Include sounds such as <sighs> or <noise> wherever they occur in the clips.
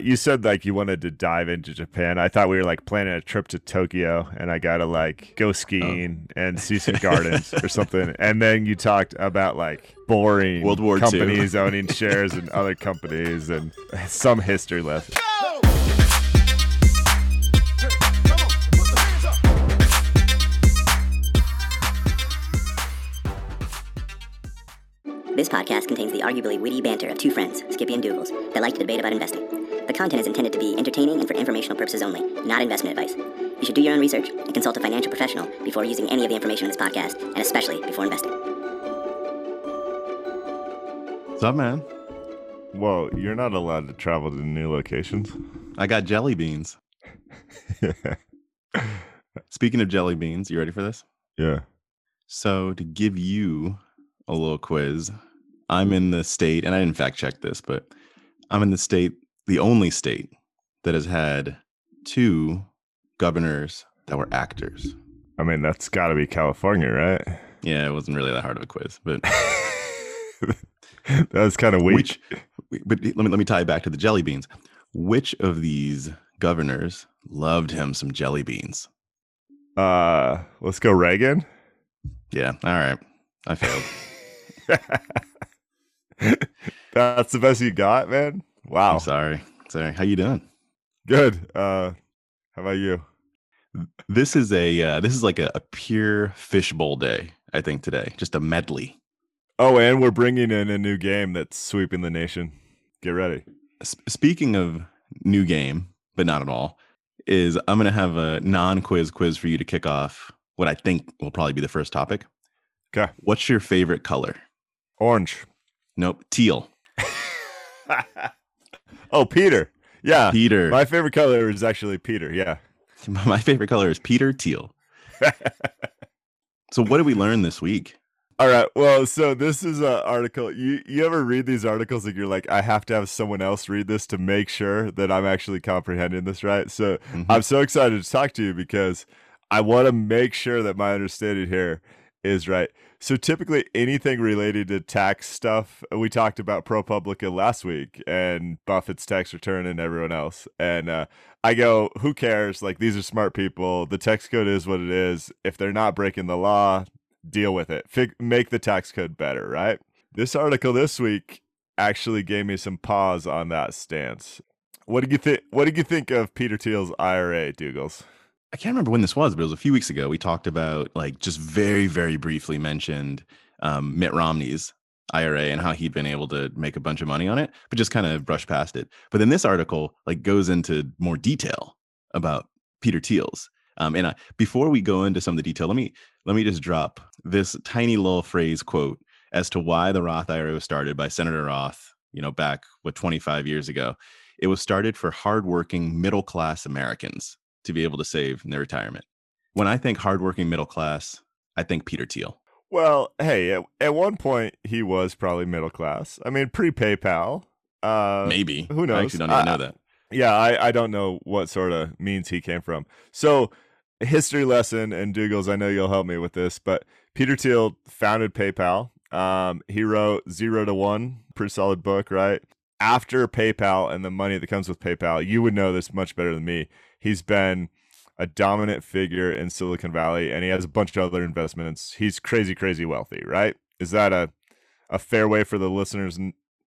You said like you wanted to dive into Japan. I thought we were like planning a trip to Tokyo and I got to like go oh. skiing oh. and see some gardens or something. And then you talked about like boring World War companies owning shares in other companies and some history lesson. This podcast contains the arguably witty banter of two friends, Skippy and Dougals, that like to debate about investing. The content is intended to be entertaining and for informational purposes only, not investment advice. You should do your own research and consult a financial professional before using any of the information in this podcast, and especially before investing. What's up, man? Whoa, you're not allowed to travel to new locations. I got jelly beans. <laughs> Speaking of jelly beans, you ready for this? Yeah. So, to give you a little quiz, I'm in the state, and I didn't fact check this, but I'm in the state, the only state that has had two governors that were actors. I mean, that's got to be California, right? Yeah, it wasn't really that hard of a quiz, but <laughs> that's kind of weak. Which, but let me let me tie it back to the jelly beans. Which of these governors loved him some jelly beans? Uh, let's go Reagan. Yeah, all right. I failed. <laughs> That's the best you got, man. Wow. I'm sorry. Sorry. How you doing? Good. Uh how about you? This is a uh, this is like a, a pure fishbowl day, I think today. Just a medley. Oh, and we're bringing in a new game that's sweeping the nation. Get ready. S- speaking of new game, but not at all, is I'm going to have a non-quiz quiz for you to kick off what I think will probably be the first topic. Okay. What's your favorite color? Orange. Nope. Teal. <laughs> oh, Peter. Yeah. Peter. My favorite color is actually Peter. Yeah. <laughs> My favorite color is Peter Teal. <laughs> so what did we learn this week? All right. Well, so this is an article. You you ever read these articles and you're like, I have to have someone else read this to make sure that I'm actually comprehending this right. So mm-hmm. I'm so excited to talk to you because I want to make sure that my understanding here is right. So typically anything related to tax stuff, we talked about ProPublica last week and Buffett's tax return and everyone else. And uh, I go, who cares? Like these are smart people. The tax code is what it is. If they're not breaking the law, deal with it. Fig- make the tax code better, right? This article this week actually gave me some pause on that stance. What did you think? What did you think of Peter Thiel's IRA, Dougals? I can't remember when this was, but it was a few weeks ago. We talked about like just very, very briefly mentioned um, Mitt Romney's IRA and how he'd been able to make a bunch of money on it, but just kind of brushed past it. But then this article like goes into more detail about Peter Thiel's. Um, and I, before we go into some of the detail, let me let me just drop this tiny little phrase quote as to why the Roth IRA was started by Senator Roth. You know, back what 25 years ago, it was started for hardworking middle class Americans to be able to save in their retirement. When I think hardworking middle class, I think Peter Thiel. Well, hey, at, at one point he was probably middle class. I mean, pre PayPal. Uh, Maybe. Who knows? I actually don't even know that. Yeah, I, I don't know what sort of means he came from. So, history lesson, and Dougals, I know you'll help me with this, but Peter Thiel founded PayPal. Um, he wrote Zero to One, pretty solid book, right? After PayPal and the money that comes with PayPal, you would know this much better than me. He's been a dominant figure in Silicon Valley and he has a bunch of other investments. He's crazy, crazy wealthy, right? Is that a, a fair way for the listeners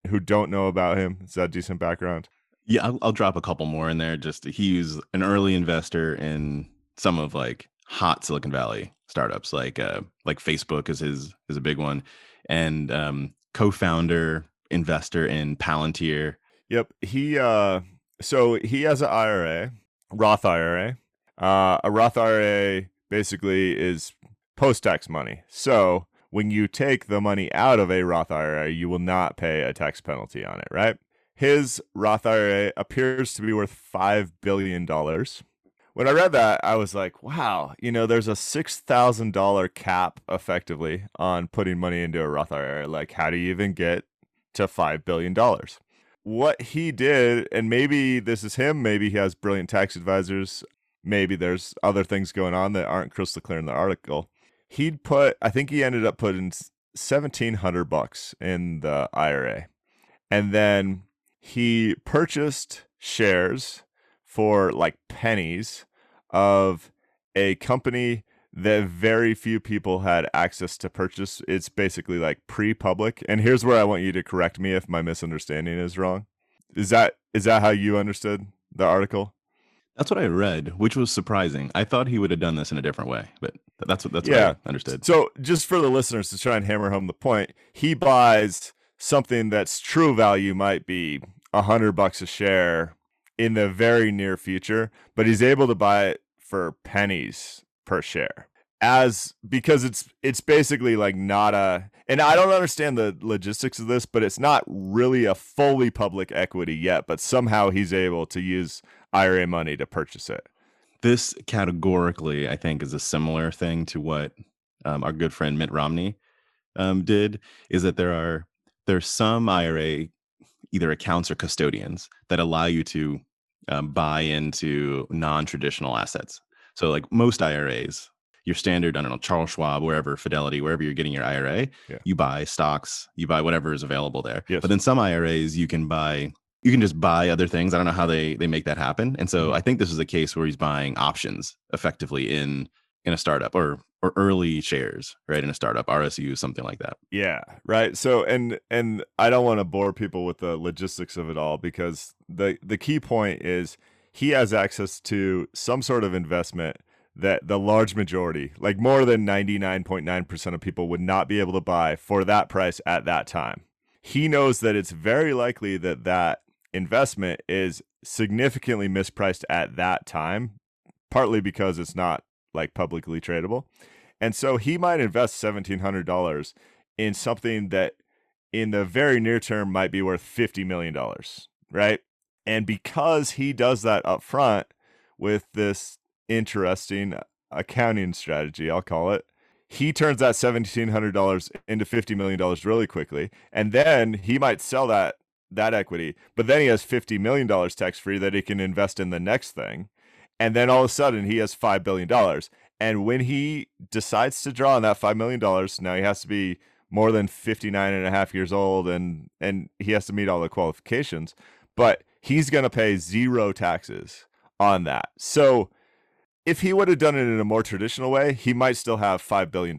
who don't know about him? Is that decent background? Yeah, I'll, I'll drop a couple more in there. Just he's an early investor in some of like hot Silicon Valley startups, like uh, like Facebook is his is a big one, and um, co-founder investor in Palantir. Yep, he uh, so he has an IRA Roth IRA. Uh, a Roth IRA basically is post tax money. So when you take the money out of a Roth IRA, you will not pay a tax penalty on it, right? His Roth IRA appears to be worth $5 billion. When I read that, I was like, wow, you know, there's a $6,000 cap effectively on putting money into a Roth IRA. Like, how do you even get to $5 billion? What he did, and maybe this is him, maybe he has brilliant tax advisors, maybe there's other things going on that aren't crystal clear in the article. He'd put, I think he ended up putting 1700 bucks in the IRA. And then he purchased shares for like pennies of a company that very few people had access to purchase. It's basically like pre-public. And here's where I want you to correct me if my misunderstanding is wrong. Is that is that how you understood the article? That's what I read, which was surprising. I thought he would have done this in a different way, but that's what that's Yeah. what I understood. So, just for the listeners to try and hammer home the point, he buys something that's true value might be a hundred bucks a share in the very near future, but he's able to buy it for pennies per share. As because it's it's basically like not a and I don't understand the logistics of this, but it's not really a fully public equity yet, but somehow he's able to use IRA money to purchase it. This categorically, I think, is a similar thing to what um, our good friend Mitt Romney um, did. Is that there are there's some IRA either accounts or custodians that allow you to um, buy into non-traditional assets. So, like most IRAs, your standard, I don't know, Charles Schwab, wherever, Fidelity, wherever you're getting your IRA, Yeah. you buy stocks, you buy whatever is available there. Yes. But then some IRAs, you can buy you can just buy other things. I don't know how they they make that happen. And so Mhm. I think this is a case where he's buying options effectively in in a startup or or early shares, right? In a startup, RSU, something like that. Yeah, right. So and and I don't want to bore people with the logistics of it all because the the key point is he has access to some sort of investment that the large majority, like more than 99.9% of people would not be able to buy for that price at that time. He knows that it's very likely that that investment is significantly mispriced at that time, partly because it's not like publicly tradable. And so he might invest $1,700 in something that in the very near term might be worth $50 million, right? And because he does that up front with this interesting accounting strategy, I'll call it, he turns that $1,700 into $50 million really quickly. And then he might sell that that equity, but then he has $50 million tax free that he can invest in the next thing. And then all of a sudden he has $5 billion. And when he decides to draw on that $5 million, now he has to be more than 59 and a half years old and, and he has to meet all the qualifications, but he's going to pay zero taxes on that. So if he would have done it in a more traditional way, he might still have $5 billion,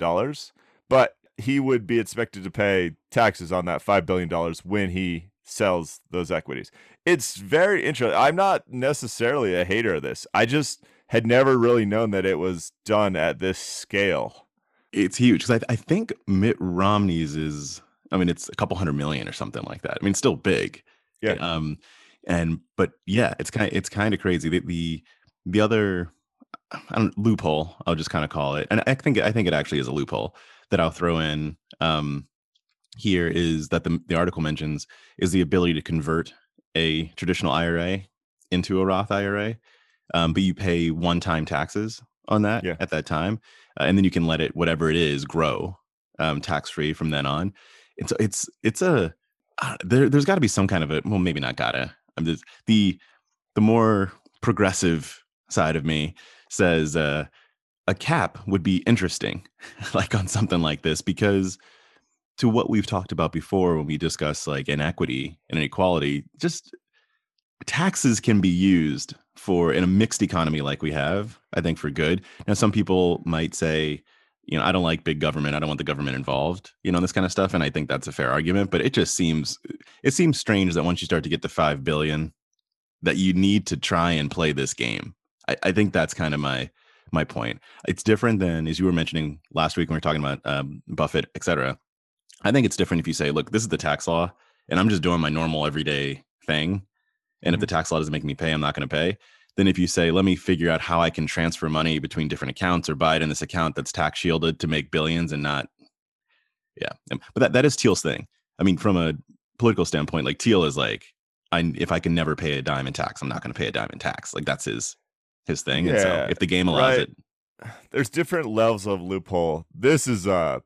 but he would be expected to pay taxes on that $5 billion when he sells those equities. It's very interesting. I'm not necessarily a hater of this. I just had never really known that it was done at this scale. It's huge because I, I think Mitt Romney's is, I mean, it's a couple hundred million or something like that. I mean, still big. Yeah. Um, and but yeah, it's kind of it's kind of crazy. The, the the other I don't loophole, I'll just kind of call it, and I think I think it actually is a loophole that I'll throw in um, here is that the the article mentions is the ability to convert a traditional IRA into a Roth IRA, um, but you pay one time taxes on that Yeah. at that time, uh, and then you can let it whatever it is grow um, tax free from then on. It's it's it's a uh, there. There's got to be some kind of a well, maybe not gotta. I'm just the the more progressive side of me says uh, a cap would be interesting, <laughs> like on something like this, because to what we've talked about before when we discuss like inequity and inequality, just taxes can be used for in a mixed economy like we have, I think for good. Now, some people might say, you know, I don't like big government. I don't want the government involved, you know, this kind of stuff. And I think that's a fair argument, but it just seems it seems strange that once you start to get to five billion, that you need to try and play this game. I, I think that's kind of my my point. It's different than as you were mentioning last week when we were talking about um, Buffett, et cetera. I think it's different if you say, look, this is the tax law, and I'm just doing my normal everyday thing. And if the tax law doesn't make me pay, I'm not going to pay. Then if you say, let me figure out how I can transfer money between different accounts or buy it in this account that's tax shielded to make billions and not, yeah. Um, But that that is Thiel's thing. I mean, from a political standpoint, like Teal is like, I if I can never pay a dime in tax, I'm not going to pay a dime in tax. Like that's his his thing. and so Yeah, if the game allows right. it, There's different levels of loophole. This is a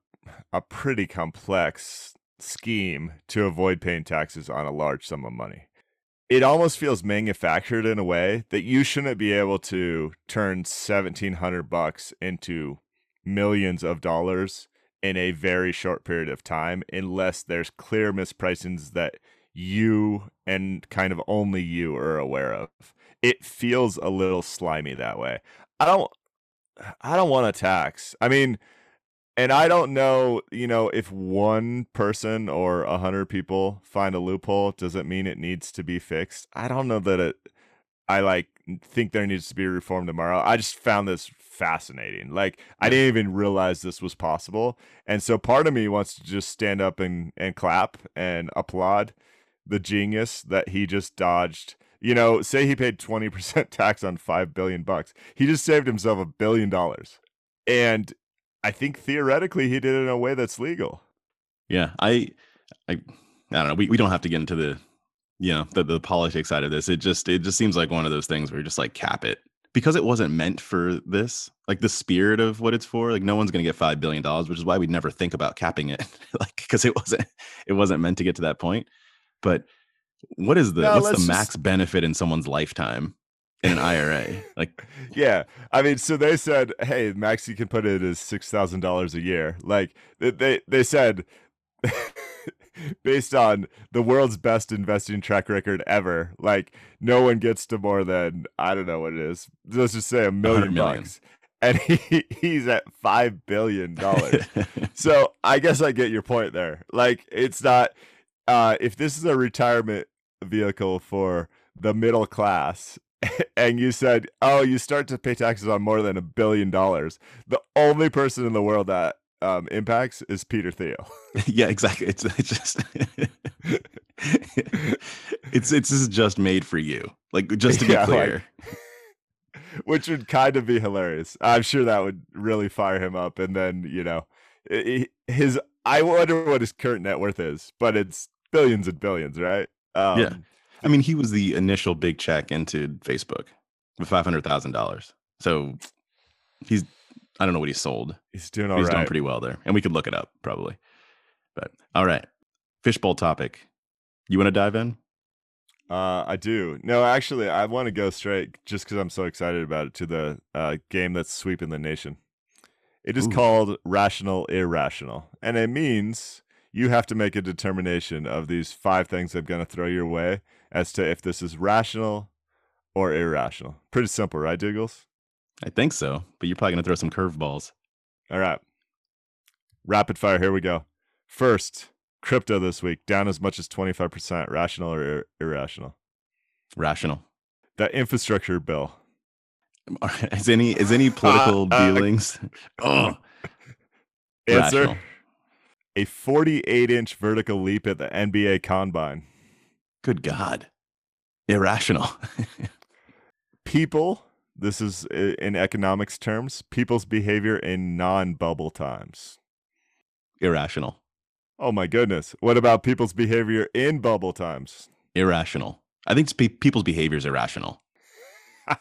a pretty complex scheme to avoid paying taxes on a large sum of money. It almost feels manufactured in a way that you shouldn't be able to turn 1700 bucks into millions of dollars in a very short period of time unless there's clear mispricings that you and kind of only you are aware of. It feels a little slimy that way. I don't I don't want to tax. I mean, and I don't know, you know, if one person or a hundred people find a loophole, does it mean it needs to be fixed? I don't know that it. I like think there needs to be reform tomorrow. I just found this fascinating. Like I didn't even realize this was possible, and so part of me wants to just stand up and and clap and applaud the genius that he just dodged. You know, say he paid twenty percent <laughs> tax on five billion bucks. He just saved himself a billion dollars, and I think theoretically he did it in a way that's legal. Yeah, I, I, I don't know. We, we don't have to get into the, you know, the, the politics side of this. It just it just seems like one of those things where you're just like cap it because it wasn't meant for this. Like the spirit of what it's for. Like no one's gonna get five billion dollars, which is why we never think about capping it. <laughs> like because it wasn't it wasn't meant to get to that point. But what is the no, what's the max benefit in someone's lifetime in an IRA. Like, <laughs> yeah, I mean, so they said, "Hey, Maxi can put it as six thousand dollars a year." Like they they said, <laughs> based on the world's best investing track record ever, like no one gets to more than I don't know what it is. Let's just say a million, million. bucks. And he, <laughs> he's at five billion dollars. so I guess I get your point there. Like it's not uh if this is a retirement vehicle for the middle class <laughs> and you said, "Oh, you start to pay taxes on more than a billion dollars." The only person in the world that um, impacts is Peter Thiel. <laughs> yeah, exactly. It's it's just <laughs> it's it's just made for you. Like just to be yeah, clear. Like, which would kind of be hilarious. I'm sure that would really fire him up. And then you know, his I wonder what his current net worth is, but it's billions and billions, right? Um, yeah. I mean, he was the initial big check into Facebook with five hundred thousand dollars. So he's I don't know what he sold. He's doing all he's right. doing pretty well there, and we could look it up probably. But all right, fishbowl topic. You want to dive in? Uh, I do. No, actually, I want to go straight just because I'm so excited about it to the uh, game that's sweeping the nation. It is Ooh. called Rational Irrational, and it means you have to make a determination of these five things I'm going to throw your way as to if this is rational or irrational. Pretty simple, right, Dougals? I think so, but you're probably going to throw some curveballs. All right. Rapid fire, here we go. First, crypto this week down as much as 25%. Rational or ir- irrational? Rational. That infrastructure bill. <laughs> Is any is any <laughs> political uh, uh, dealings? oh. <laughs> Answer. Rational. A 48 inch vertical leap at the NBA Combine. Good God. Irrational. <laughs> People, this is in economics terms, people's behavior in non bubble times. Irrational. Oh my goodness. What about people's behavior in bubble times? Irrational. I think pe- people's behavior is irrational. <laughs> All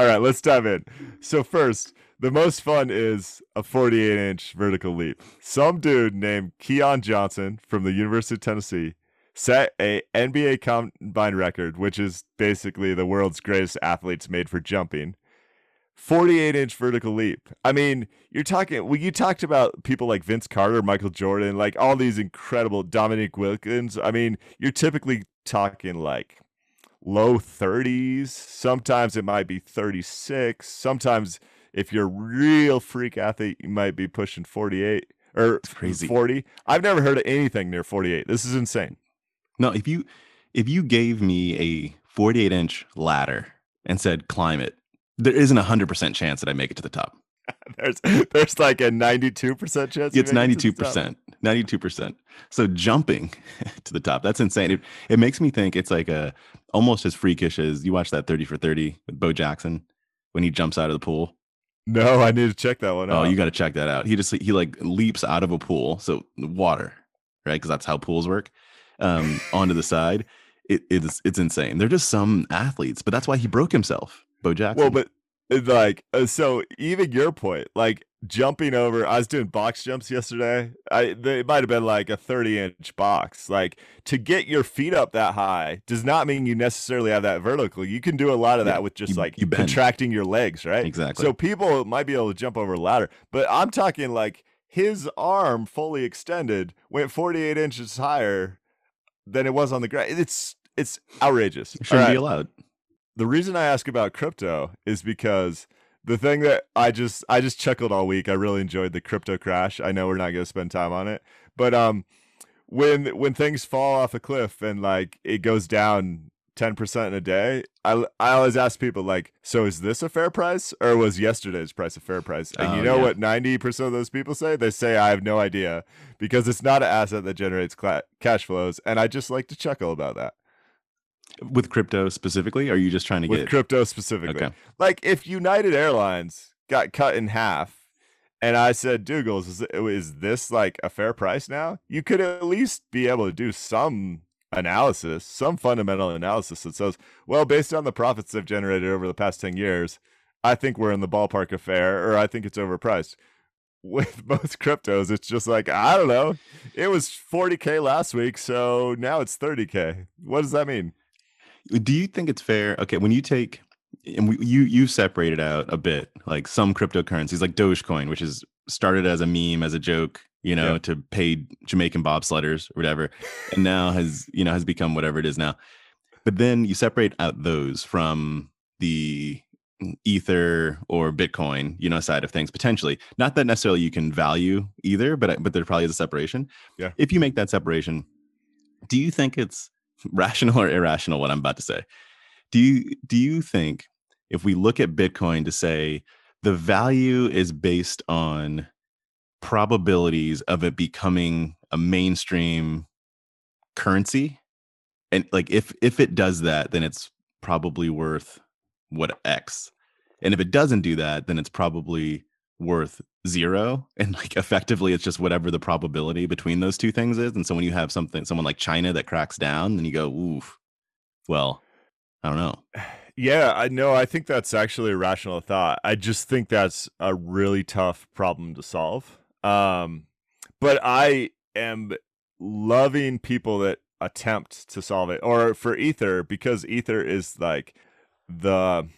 right, let's dive in. So, first, the most fun is a 48 inch vertical leap. Some dude named Keon Johnson from the University of Tennessee set a NBA combine record, which is basically the world's greatest athletes made for jumping. 48 inch vertical leap. I mean, you're talking, well, you talked about people like Vince Carter, Michael Jordan, like all these incredible Dominique Wilkins. I mean, you're typically talking like low 30s. Sometimes it might be 36. Sometimes if you're a real freak athlete, you might be pushing 48 or crazy. 40. I've never heard of anything near 48. This is insane. No, if you if you gave me a 48 inch ladder and said climb it, there isn't a hundred percent chance that I make it to the top. <laughs> there's there's like a 92 percent chance. It's 92 percent, 92 percent. So jumping <laughs> to the top, that's insane. It, it makes me think it's like a almost as freakish as you watch that 30 for 30 with Bo Jackson when he jumps out of the pool. No, I need to check that one oh, out. Oh, you got to check that out. He just he like leaps out of a pool, so water, right? Because that's how pools work um, <laughs> onto the side. It, it's it's insane. They're just some athletes, but that's why he broke himself. Bo Jackson. Well, but uh, like uh, so, even your point, like jumping over. I was doing box jumps yesterday. I they might have been like a thirty inch box. Like to get your feet up that high does not mean you necessarily have that vertical. You can do a lot of that yeah, with just you, like you contracting your legs, right? Exactly. So people might be able to jump over a ladder, but I'm talking like his arm fully extended went 48 inches higher than it was on the ground. It's it's outrageous. It shouldn't All be allowed. The reason I ask about crypto is because the thing that I just I just chuckled all week. I really enjoyed the crypto crash. I know we're not going to spend time on it, but um, when when things fall off a cliff and like it goes down ten percent in a day, I I always ask people like, so is this a fair price or was yesterday's price a fair price? And Oh, you know yeah. what ninety percent of those people say? They say I have no idea because it's not an asset that generates cla- cash flows, and I just like to chuckle about that With crypto specifically, are you just trying to with get crypto specifically. Okay. Like if United Airlines got cut in half, and I said, "Dougals, is, is this like a fair price now?" You could at least be able to do some analysis, some fundamental analysis that says, "Well, based on the profits they've generated over the past ten years, I think we're in the ballpark of fair, or I think it's overpriced." With <laughs> most cryptos, it's just like I don't know. It was 40k last week, so now it's 30k. What does that mean? Do you think it's fair okay when you take and we, you you separated out a bit like some cryptocurrencies like dogecoin which is started as a meme as a joke you know Yeah. to pay jamaican bobsledders or whatever and now has you know has become whatever it is now but then you separate out those from the ether or bitcoin you know side of things potentially not that necessarily you can value either but but there probably is a separation Yeah. if you make that separation do you think it's rational or irrational what i'm about to say. Do you do you think if we look at bitcoin to say the value is based on probabilities of it becoming a mainstream currency? And like if if it does that then it's probably worth what x. And if it doesn't do that then it's probably worth zero <laughs> and like effectively it's just whatever the probability between those two things is and so when you have something someone like china that cracks down then you go oof well i don't know <sighs> Yeah, I know. I think that's actually a rational thought. I just think that's a really tough problem to solve. Um, but I am loving people that attempt to solve it. Or for Ether, because Ether is like the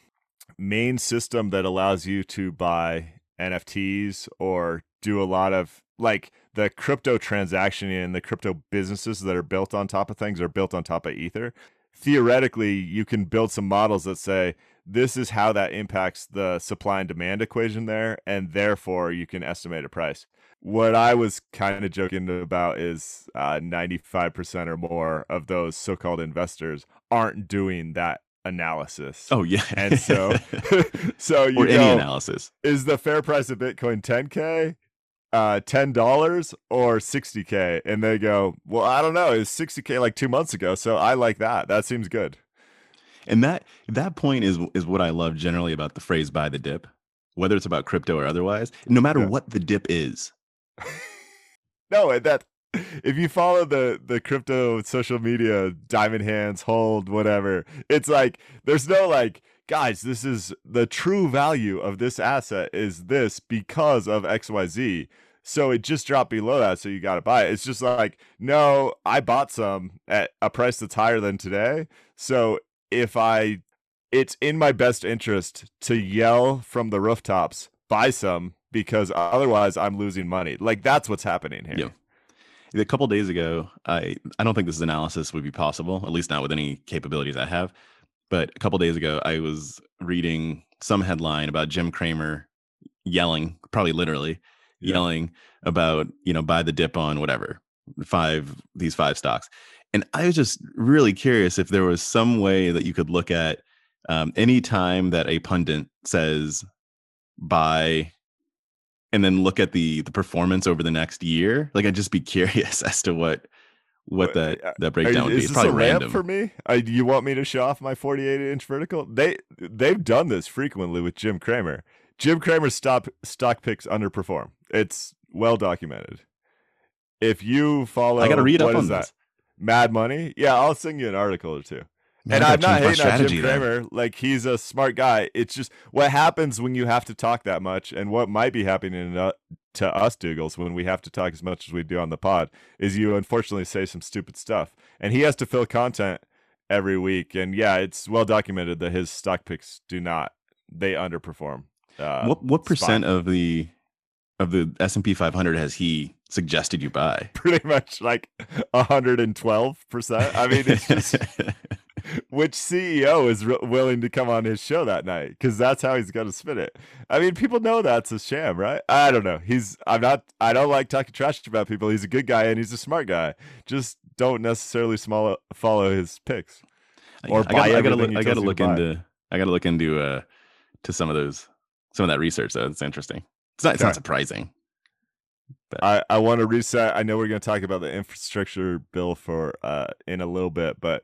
main system that allows you to buy NFTs or do a lot of like the crypto transaction and the crypto businesses that are built on top of things are built on top of Ether. Theoretically you can build some models that say this is how that impacts the supply and demand equation there and therefore you can estimate a price. What i was kind of joking about is uh, 95% or more of those so-called investors aren't doing that analysis. Oh yeah. And so <laughs> so you or any analysis. is the fair price of bitcoin 10k uh $10 or 60k and they go well i don't know. It's 60k like two months ago so i like that. That seems good. And that that point is is what i love generally about the phrase buy the dip whether it's about crypto or otherwise no matter Yeah. what the dip is. <laughs> No that if you follow the the crypto social media diamond hands hold whatever it's like there's no like guys this is the true value of this asset is this because of xyz so it just dropped below that so you got to buy it. It's just like no i bought some at a price that's higher than today so if i it's in my best interest to yell from the rooftops buy some because otherwise i'm losing money. Like that's what's happening here. Yeah. A couple days ago i i don't think this analysis would be possible at least not with any capabilities i have but a couple days ago i was reading some headline about jim Cramer yelling probably literally Yeah. yelling about you know buy the dip on whatever five these five stocks and i was just really curious if there was some way that you could look at um, any time that a pundit says buy and then look at the the performance over the next year like i'd just be <laughs> curious as to what what that uh, that breakdown would be it's probably ramp random for me? Uh, you want me to show off my 48 inch vertical? They they've done this frequently with Jim Cramer. Jim Cramer's stop stock picks underperform. It's well documented. If you follow, i gotta read up on that? this Mad Money. Yeah, I'll send you an article or two. Man, and I'm not hating on Jim then. Cramer. Like he's a smart guy. It's just what happens when you have to talk that much, and what might be happening to- to us, Dougals, when we have to talk as much as we do on the pod, is you unfortunately say some stupid stuff, and he has to fill content every week. And yeah, it's well documented that his stock picks do not; they underperform. Uh, what what percent spot. of the of the S&P 500 has he suggested you buy. <laughs> Pretty much like 112%. I mean, it's just <laughs> which CEO is re- willing to come on his show that night because that's how he's going to spin it. I mean, people know that's a sham, right? I don't know. He's I'm not. I don't like talking trash about people. He's a good guy and he's a smart guy. Just don't necessarily small, follow his picks or I buy I gotta look, I gotta look buy. into I gotta look into uh to some of those some of that research though. It's interesting. It's not it's not surprising. I, I want to reset. I know we're going to talk about the infrastructure bill for uh in a little bit, but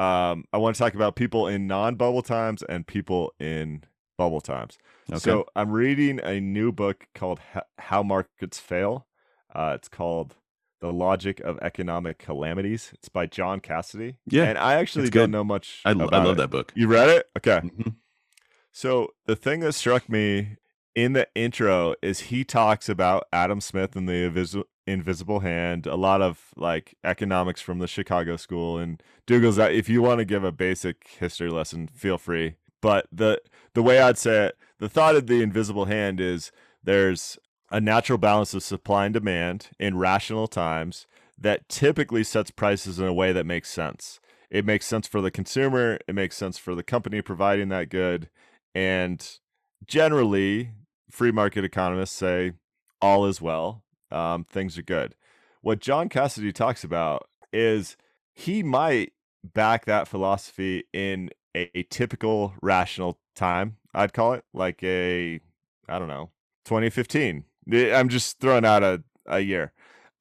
um I want to talk about people in non-bubble times and people in bubble times. Okay. So I'm reading a new book called How Markets Fail. Uh, it's called The Logic of Economic Calamities. It's by John Cassidy. Yeah, and I actually don't know much. I, I love it. that book. You read it? Okay. Mhm. So the thing that struck me in the intro is he talks about Adam Smith and the invisible hand, a lot of like economics from the Chicago school and Dougal's uh, if you want to give a basic history lesson, feel free. But the the way I'd say it, the thought of the invisible hand is there's a natural balance of supply and demand in rational times that typically sets prices in a way that makes sense. It makes sense for the consumer, it makes sense for the company providing that good, and generally, free market economists say all is well, um, things are good. What John Cassidy talks about is he might back that philosophy in a, a typical rational time, I'd call it, like a, I don't know, 2015. Eh, I'm just throwing out a, a year.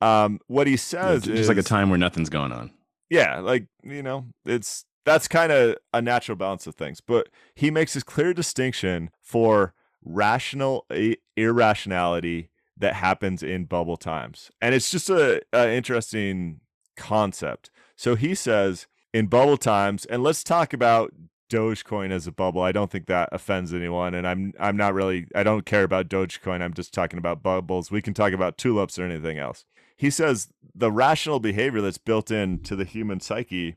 Um, what he Yeah, says is just like a time where nothing's going on. yeah, like you know, it's that's kind of a natural balance of things. But he makes this clear distinction for rational i- irrationality that happens in bubble times, and it's just a, a interesting concept. So he says in bubble times, and let's talk about Dogecoin as a bubble. I don't think that offends anyone, and I'm I'm not really I don't care about Dogecoin. I'm just talking about bubbles. We can talk about tulips or anything else. He says the rational behavior that's built into the human psyche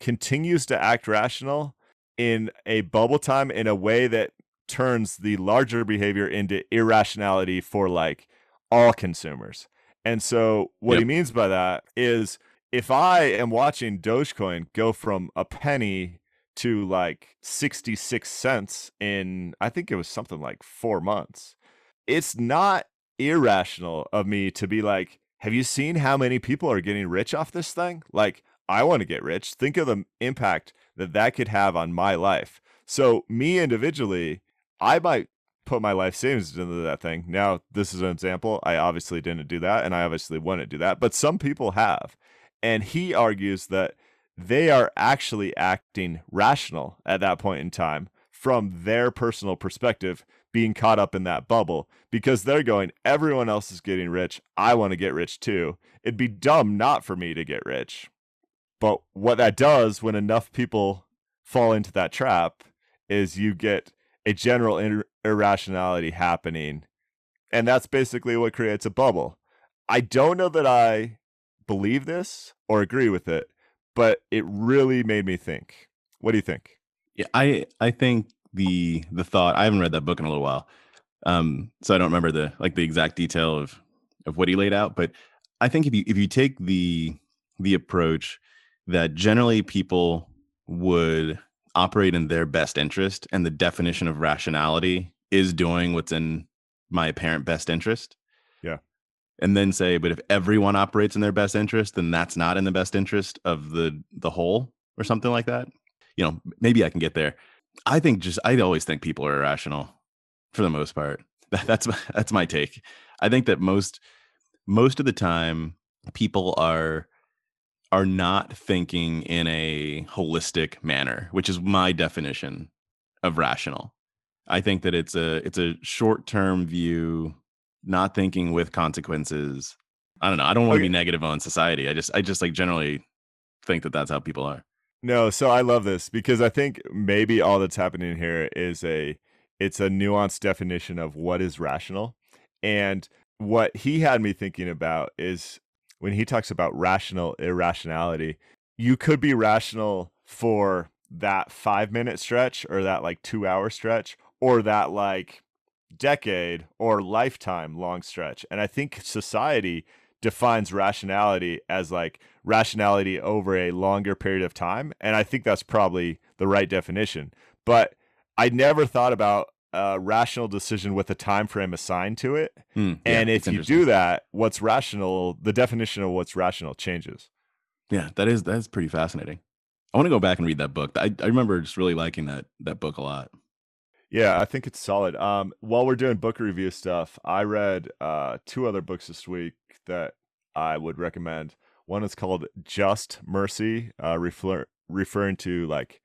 continues to act rational in a bubble time in a way that turns the larger behavior into irrationality for like all consumers. And so what he means by that is if I am watching Dogecoin go from a penny to like 66 cents in I think it was something like 4 months. It's not irrational of me to be like, have you seen how many people are getting rich off this thing? Like, I want to get rich. Think of the impact that that could have on my life. So, me individually, I might put my life savings into that thing. Now, this is an example. I obviously didn't do that, and I obviously wouldn't do that, but some people have. And he argues that they are actually acting rational at that point in time from their personal perspective, being caught up in that bubble because they're going, everyone else is getting rich. I want to get rich too. It'd be dumb not for me to get rich. But what that does when enough people fall into that trap is you get a general irrationality happening. And that's basically what creates a bubble. I don't know that I believe this or agree with it, but it really made me think. What do you think? Yeah, I I think the the thought I haven't read that book in a little while, um, so I don't remember the like the exact detail of of what he laid out. But I think if you if you take the the approach that generally people would operate in their best interest, and the definition of rationality is doing what's in my apparent best interest. Yeah. And then say, but if everyone operates in their best interest, then that's not in the best interest of the the whole or something like that. You know, maybe I can get there. I think just I always think people are irrational for the most part. <laughs> That, that's my, that's my take. I think that most most of the time people are are not thinking in a holistic manner, which is my definition of rational. I think that it's a it's a short-term view, not thinking with consequences. I don't know. I don't want to Okay. be negative on society. I just I just like generally think that that's how people are. No, so I love this because I think maybe all that's happening here is a it's a nuanced definition of what is rational. And what he had me thinking about is when he talks about rational irrationality, you could be rational for that 5 minute stretch or that like 2 hour stretch or that like decade or lifetime long stretch. And I think society defines rationality as like rationality over a longer period of time. And I think that's probably the right definition. But I never thought about a rational decision with a time frame assigned to it. Hmm, yeah, and if you do that, what's rational, the definition of what's rational changes. Yeah, that is that's pretty fascinating. I want to go back and read that book. I, I remember just really liking that that book a lot. Yeah, I think it's solid. Um, while we're doing book review stuff, I read uh, two other books this week that I would recommend. One is called Just Mercy, uh, refer- referring to like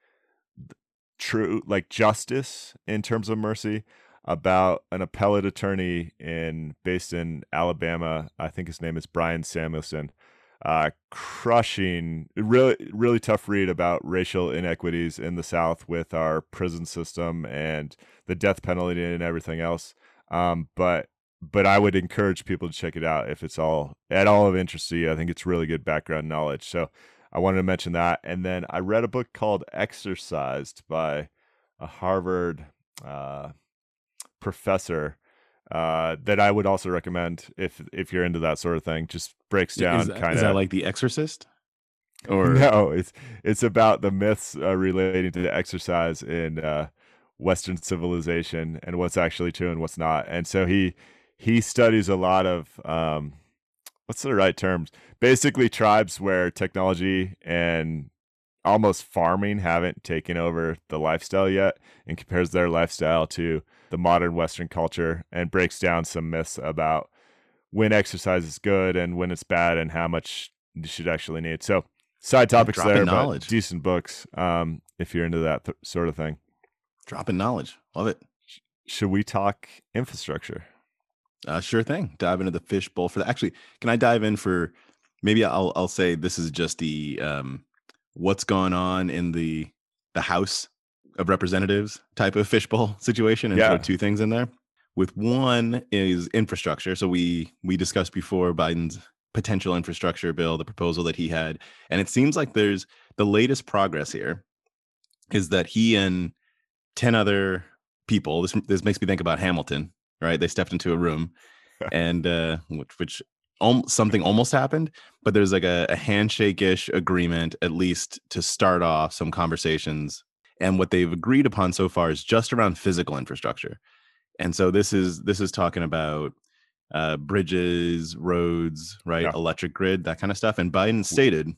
true, like justice in terms of mercy, about an appellate attorney in based in Alabama. I think his name is Brian Samuelson. Uh, crushing, really, really tough read about racial inequities in the South with our prison system and the death penalty and everything else. Um, but but I would encourage people to check it out if it's all at all of interest to you. I think it's really good background knowledge. So I wanted to mention that. And then I read a book called Exercised by a Harvard uh, professor uh, that I would also recommend if if you're into that sort of thing. Just breaks down is, that- is that like The Exorcist? <laughs> Or no, it's it's about the myths uh, relating to the exercise in uh, Western civilization and what's actually true and what's not. And so he he studies a lot of um, what's the right terms? Basically, tribes where technology and almost farming haven't taken over the lifestyle yet, and compares their lifestyle to the modern Western culture and breaks down some myths about when exercise is good and when it's bad and how much you should actually need. So side topics dropping there, knowledge. but decent books um, if you're into that th- sort of thing. dropping knowledge. Love it. Should we talk infrastructure? Uh, sure thing. Dive into the fishbowl for that. Actually, can I dive in for maybe I'll I'll say this is just the um what's going on in the the House of Representatives type of fishbowl <laughs> situation and Yeah. throw two things in there. With one is infrastructure. So we we discussed before Biden's potential infrastructure bill, the proposal that he had, and it seems like there's the latest progress here is that he and 10 other people this this makes me think about Hamilton, right? They stepped into a room <laughs> and uh which which um, something almost happened, but there's like a, a handshake-ish agreement at least to start off some conversations. And what they've agreed upon so far is just around physical infrastructure. And so this is this is talking about uh, bridges, roads, right, Yeah. electric grid, that kind of stuff. And Biden stated,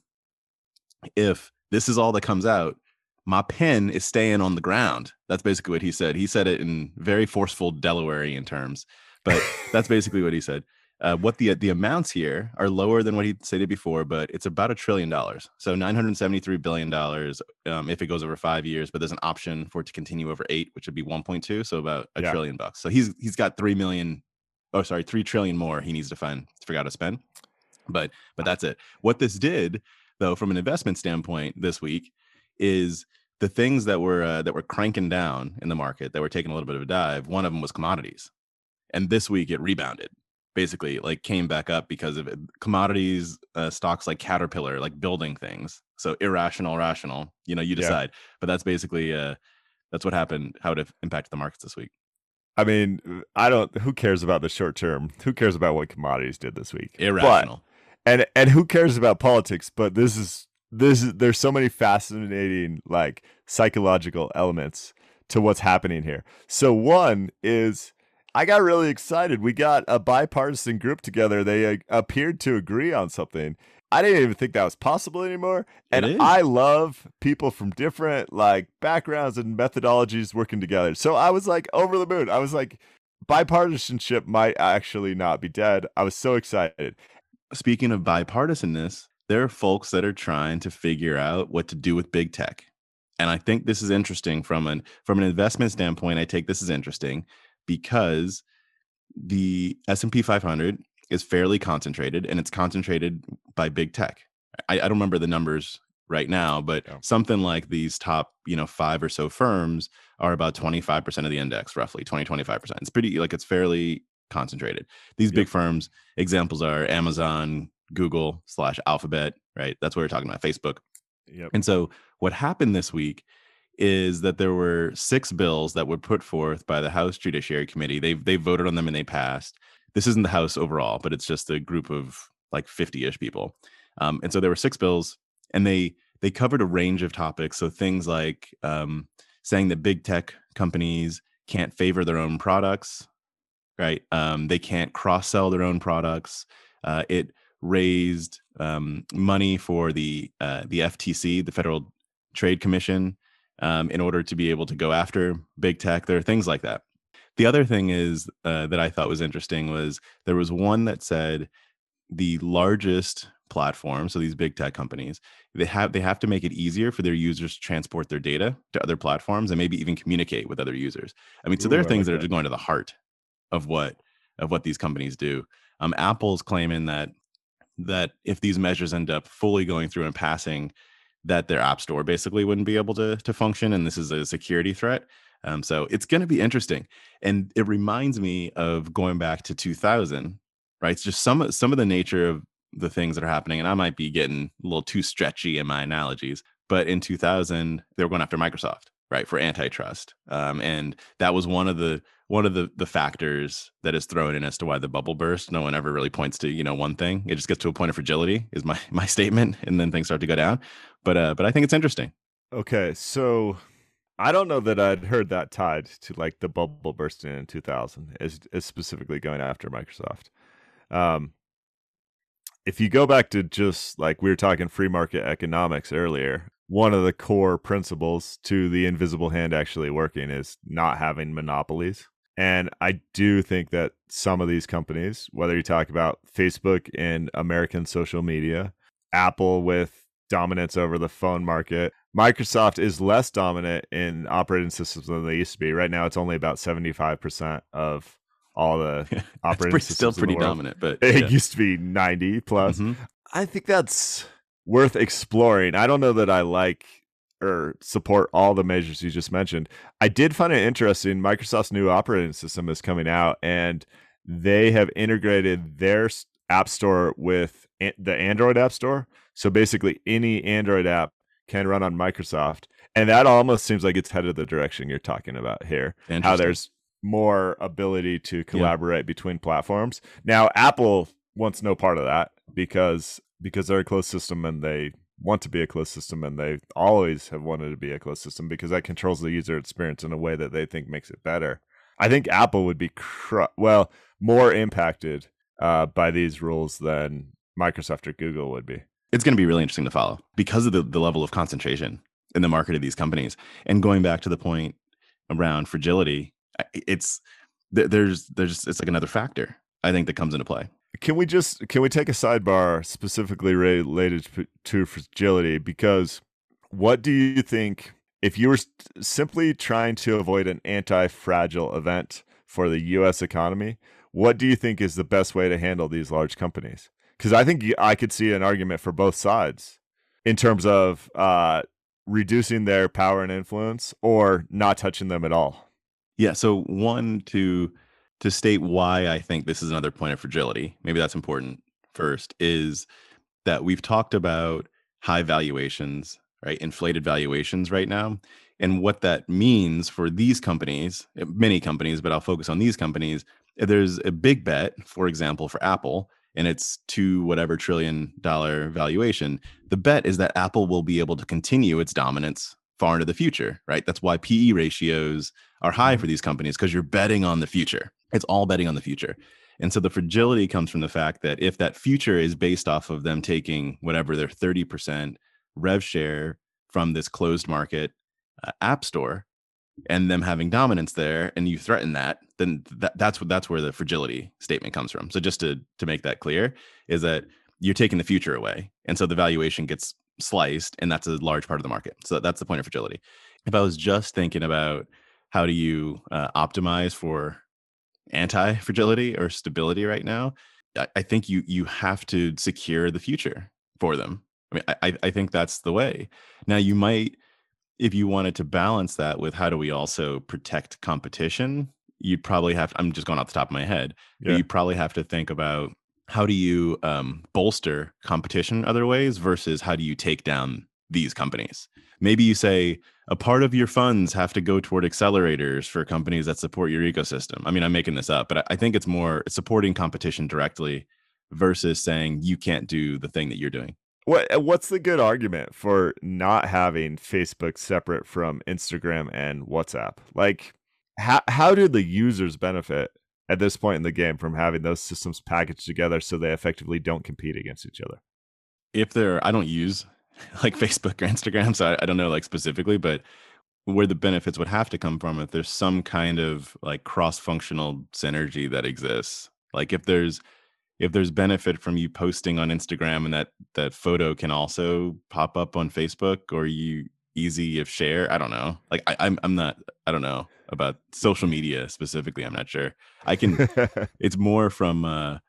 if this is all that comes out, my pen is staying on the ground. That's basically what he said. He said it in very forceful Delawarean terms, but that's basically what he said. Uh, what the the amounts here are lower than what he stated before, but it's about a trillion dollars. So nine hundred seventy three billion dollars um, if it goes over five years. But there's an option for it to continue over eight, which would be one point two. So about a Yeah. trillion bucks. So he's he's got three million. Oh, sorry, three trillion more he needs to find. figure Forgot to spend. But but that's it. What this did, though, from an investment standpoint, this week is the things that were uh, that were cranking down in the market that were taking a little bit of a dive. One of them was commodities, and this week it rebounded. Basically, like came back up because of it. commodities uh, stocks like Caterpillar, like building things. So irrational, rational. You know, you Yeah. decide. But that's basically uh, that's what happened. How it impacted the markets this week. I mean, I don't. Who cares about the short term? Who cares about what commodities did this week? But- Irrational. and and who cares about politics? But this is this is there's so many fascinating like psychological elements to what's happening here. So one is I got really excited. We got a bipartisan group together. They uh, appeared to agree on something. I didn't even think that was possible anymore. And. I love people from different like backgrounds and methodologies working together. So I was like over the moon. I was like bipartisanship might actually not be dead. I was so excited. speaking of bipartisanness, there are folks that are trying to figure out what to do with big tech. And I think this is interesting from an from an investment standpoint. I take this as interesting because the S&P 500 is fairly concentrated and it's concentrated by big tech. I, I don't remember the numbers right now, but Yeah. something like these top, you know, five or so firms are about 25% of the index, roughly 20, 25%. It's pretty like it's fairly concentrated. These big firms, examples are Amazon, Google slash Alphabet, right? That's what we're talking about, Facebook. Yep. And so what happened this week is that there were six bills that were put forth by the House Judiciary Committee. They they voted on them and they passed. This isn't the House overall, but it's just a group of like 50-ish people. Um, and so there were six bills, and they they covered a range of topics. So things like um, saying that big tech companies can't favor their own products, right? Um, they can't cross sell their own products. Uh, it raised um, money for the uh, the FTC, the Federal Trade Commission, um, in order to be able to go after big tech. There are things like that. The other thing is uh, that I thought was interesting was there was one that said the largest platform, so these big tech companies, they have they have to make it easier for their users to transport their data to other platforms and maybe even communicate with other users. I mean, so Ooh, there are I things like that are just going to the heart of what of what these companies do. Um, Apple's claiming that that if these measures end up fully going through and passing, that their app store basically wouldn't be able to to function, and this is a security threat. Um, so it's going to be interesting, and it reminds me of going back to 2000, right? It's just some some of the nature of the things that are happening, and I might be getting a little too stretchy in my analogies, but in 2000 they were going after Microsoft, right, for antitrust, um, and that was one of the one of the the factors that is thrown in as to why the bubble burst. No one ever really points to you know one thing. It just gets to a point of fragility is my <laughs> my statement, and then things start to go down. But uh, but I think it's interesting. Okay, so I don't know that I'd heard that tied to like the bubble bursting in 2000 as, specifically going after Microsoft. Um, if you go back to just like we were talking free market economics earlier, one of the core principles to the invisible hand actually working is not having monopolies. And I do think that some of these companies, whether you talk about Facebook in American social media, Apple with dominance over the phone market, Microsoft is less dominant in operating systems than they used to be. Right now, it's only about 75% of all the <laughs> operating pretty, systems still pretty dominant, but It yeah. used to be 90 plus. Mhm. I think that's worth exploring. I don't know that I like or support all the measures you just mentioned. I did find it interesting. Microsoft's new operating system is coming out, and they have integrated their app store with the Android app store. So basically, any Android app can run on Microsoft, and that almost seems like it's headed the direction you're talking about here how there's more ability to collaborate between platforms. Now, Apple wants no part of that because because they're a closed system and they want to be a closed system and they always have wanted to be a closed system because that controls the user experience in a way that they think makes it better. I think Apple would be well more impacted uh, by these rules than Microsoft or Google would be. it's going to be really interesting to follow because of the, the level of concentration in the market of these companies. And going back to the point around fragility, it's there's there's it's like another factor I think that comes into play. Can we just can we take a sidebar specifically related to- fragility? Because what do you think if you were simply trying to avoid an anti-fragile event for the U.S. economy? What do you think is the best way to handle these large companies? Because I think I could see an argument for both sides in terms of uh, reducing their power and influence or not touching them at all. Yeah. So one to to state why I think this is another point of fragility. Maybe that's important. First is that we've talked about high valuations, right? Inflated valuations right now. And what that means for these companies, eh, many companies, but I'll focus on these companies. There's a big bet, for example, for Apple, and it's to whatever trillion dollar valuation. The bet is that Apple will be able to continue its dominance far into the future, right? That's why PE ratios are high for these companies because you're betting on the future. It's all betting on the future. And so the fragility comes from the fact that if that future is based off of them taking whatever their 30% rev share from this closed market uh, app store and them having dominance there and you threaten that then that, that's what that's where the fragility statement comes from. So just to to make that clear is that you're taking the future away. And so the valuation gets sliced and that's a large part of the market. So that's the point of fragility. If i was just thinking about how do you uh, optimize for anti-fragility or stability right now I, I think you you have to secure the future for them i mean I, I think that's the way now you might if you wanted to balance that with how do we also protect competition you'd probably have i'm just going off the top of my head but Yeah. you probably have to think about how do you um, bolster competition other ways versus how do you take down these companies. Maybe you say a part of your funds have to go toward accelerators for companies that support your ecosystem. I mean, I'm making this up, but I think it's more supporting competition directly versus saying you can't do the thing that you're doing. What uh, what's the good argument for not having Facebook separate from Instagram and WhatsApp? Like how how do the users benefit at this point in the game from having those systems packaged together so they effectively don't compete against each other? If they're I don't use <laughs> like Facebook or Instagram, so I, I don't know like specifically, but where the benefits would have to come from if there's some kind of like cross-functional synergy that exists. Like if there's if there's benefit from you posting on Instagram and that that photo can also pop up on Facebook or you easy if share. I don't know. Like I, I'm I'm not I don't know about social media specifically. I'm not sure. I can <laughs> it's more from uh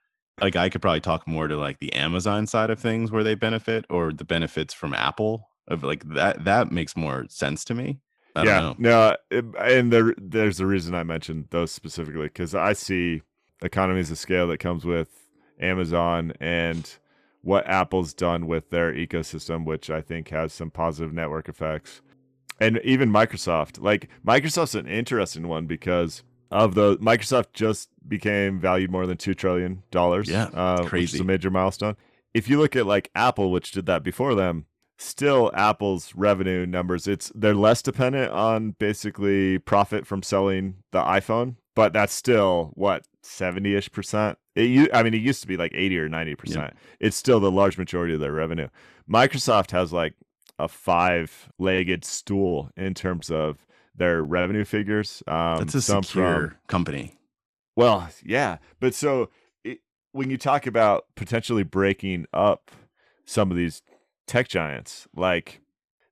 like I could probably talk more to like the Amazon side of things where they benefit or the benefits from Apple of like that that makes more sense to me. I yeah, no, it, and there there's a reason I mentioned those specifically because I see economies of scale that comes with Amazon and what Apple's done with their ecosystem, which I think has some positive network effects. And even Microsoft. Like Microsoft's an interesting one because of the Microsoft just became valued more than two trillion dollars. Yeah, uh, crazy. Which is a major milestone. If you look at like Apple, which did that before them, still Apple's revenue numbers, it's they're less dependent on basically profit from selling the iPhone, but that's still what 70ish percent. It, I mean, it used to be like 80 or 90 percent. It's still the large majority of their revenue. Microsoft has like a five-legged stool in terms of their revenue figures. Um, That's a secure from, company. Well, yeah, but so it, when you talk about potentially breaking up some of these tech giants, like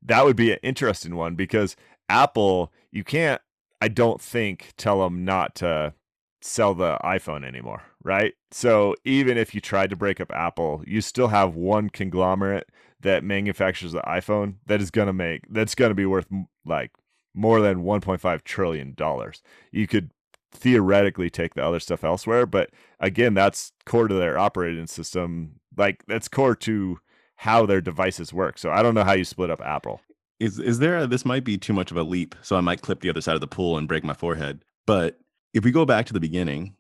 that would be an interesting one because Apple, you can't, I don't think, tell them not to sell the iPhone anymore, right? So even if you tried to break up Apple, you still have one conglomerate that manufactures the iPhone that is going to make that's going to be worth like more than 1.5 trillion dollars. You could theoretically take the other stuff elsewhere, but again, that's core to their operating system. Like that's core to how their devices work. So I don't know how you split up Apple. Is is there a, this might be too much of a leap, so I might clip the other side of the pool and break my forehead. But if we go back to the beginning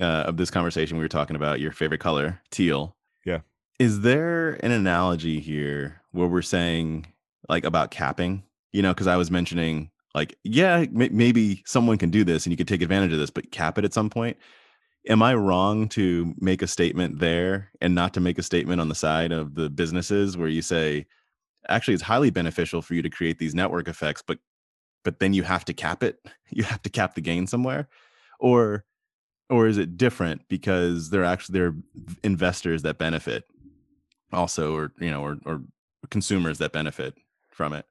uh, of this conversation, we were talking about your favorite color, teal. Yeah. Is there an analogy here where we're saying like about capping? You know, because I was mentioning like, yeah, m- maybe someone can do this and you could take advantage of this, but cap it at some point. Am I wrong to make a statement there and not to make a statement on the side of the businesses where you say, actually, it's highly beneficial for you to create these network effects, but but then you have to cap it? <laughs> You have to cap the gain somewhere? Or or is it different because they're actually they're investors that benefit also or you know or or consumers that benefit from it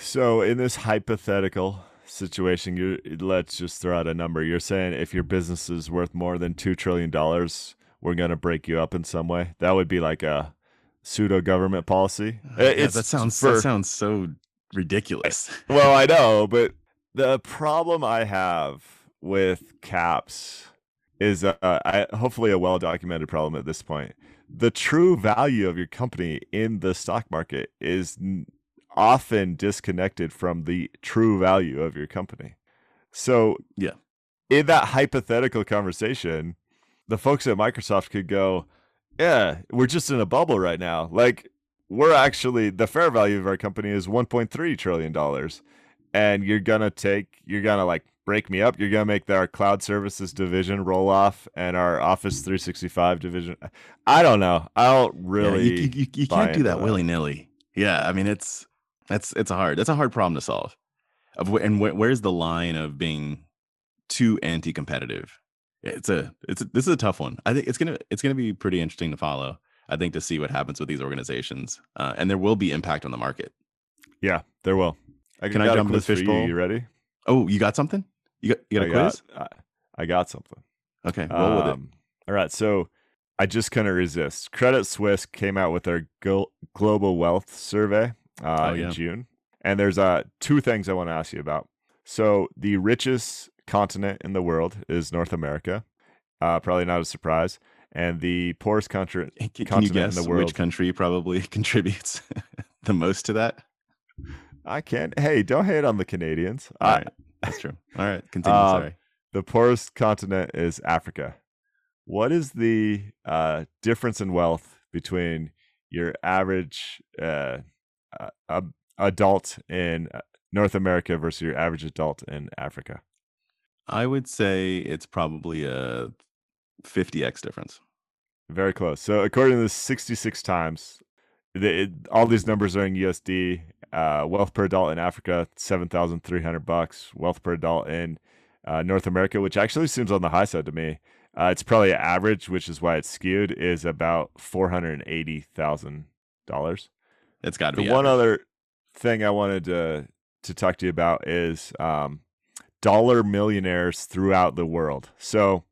so in this hypothetical situation you let's just throw out a number you're saying if your business is worth more than 2 trillion dollars we're going to break you up in some way that would be like a pseudo government policy uh, uh, yeah, that sounds for, that sounds so ridiculous. <laughs> well, I know, but the problem I have with caps is uh, uh I, hopefully a well documented problem at this point. The true value of your company in the stock market is often disconnected from the true value of your company. So, yeah, in that hypothetical conversation, the folks at Microsoft could go, Yeah, we're just in a bubble right now. Like, we're actually the fair value of our company is 1.3 trillion dollars and you're gonna take you're gonna like break me up. You're gonna make our cloud services division roll off and our office 365 division. I don't know. I don't really yeah, you, you, you can't do that, that. willy-nilly. Yeah i mean it's that's it's a hard that's a hard problem to solve of and where's the line of being too anti-competitive it's a it's a, this is a tough one i think it's gonna it's gonna be pretty interesting to follow I think, to see what happens with these organizations. Uh, and there will be impact on the market. Yeah, there will. I Can I jump in the fishbowl? You. you ready? Oh, you got something? You got, you got a I quiz? Got, I, I, got something. Okay, roll um, with it. Um, all right, so I just couldn't resist. Credit Suisse came out with their global wealth survey uh, oh, yeah. in June, and there's uh, two things I want to ask you about. So the richest continent in the world is North America. Uh, probably not a surprise and the poorest country can, can you guess in the world. Which country probably <laughs> contributes? <laughs> the most to that? I can't. Hey, don't hate on the Canadians. All I- that's true. All right, continue. Um, Sorry. the poorest continent is Africa. What is the uh, difference in wealth between your average uh, a adult in uh, North America versus your average adult in Africa? I would say it's probably a 50x difference. Very close. So, according to the 66 times, the, it, all these numbers are in USD. Uh, wealth per adult in Africa, 7,300 bucks. Wealth per adult in uh, North America, which actually seems on the high side to me. Uh, it's probably average, which is why it's skewed, is about $480,000. It's got to be. The one other thing I wanted to to talk to you about is um, dollar millionaires throughout the world. So,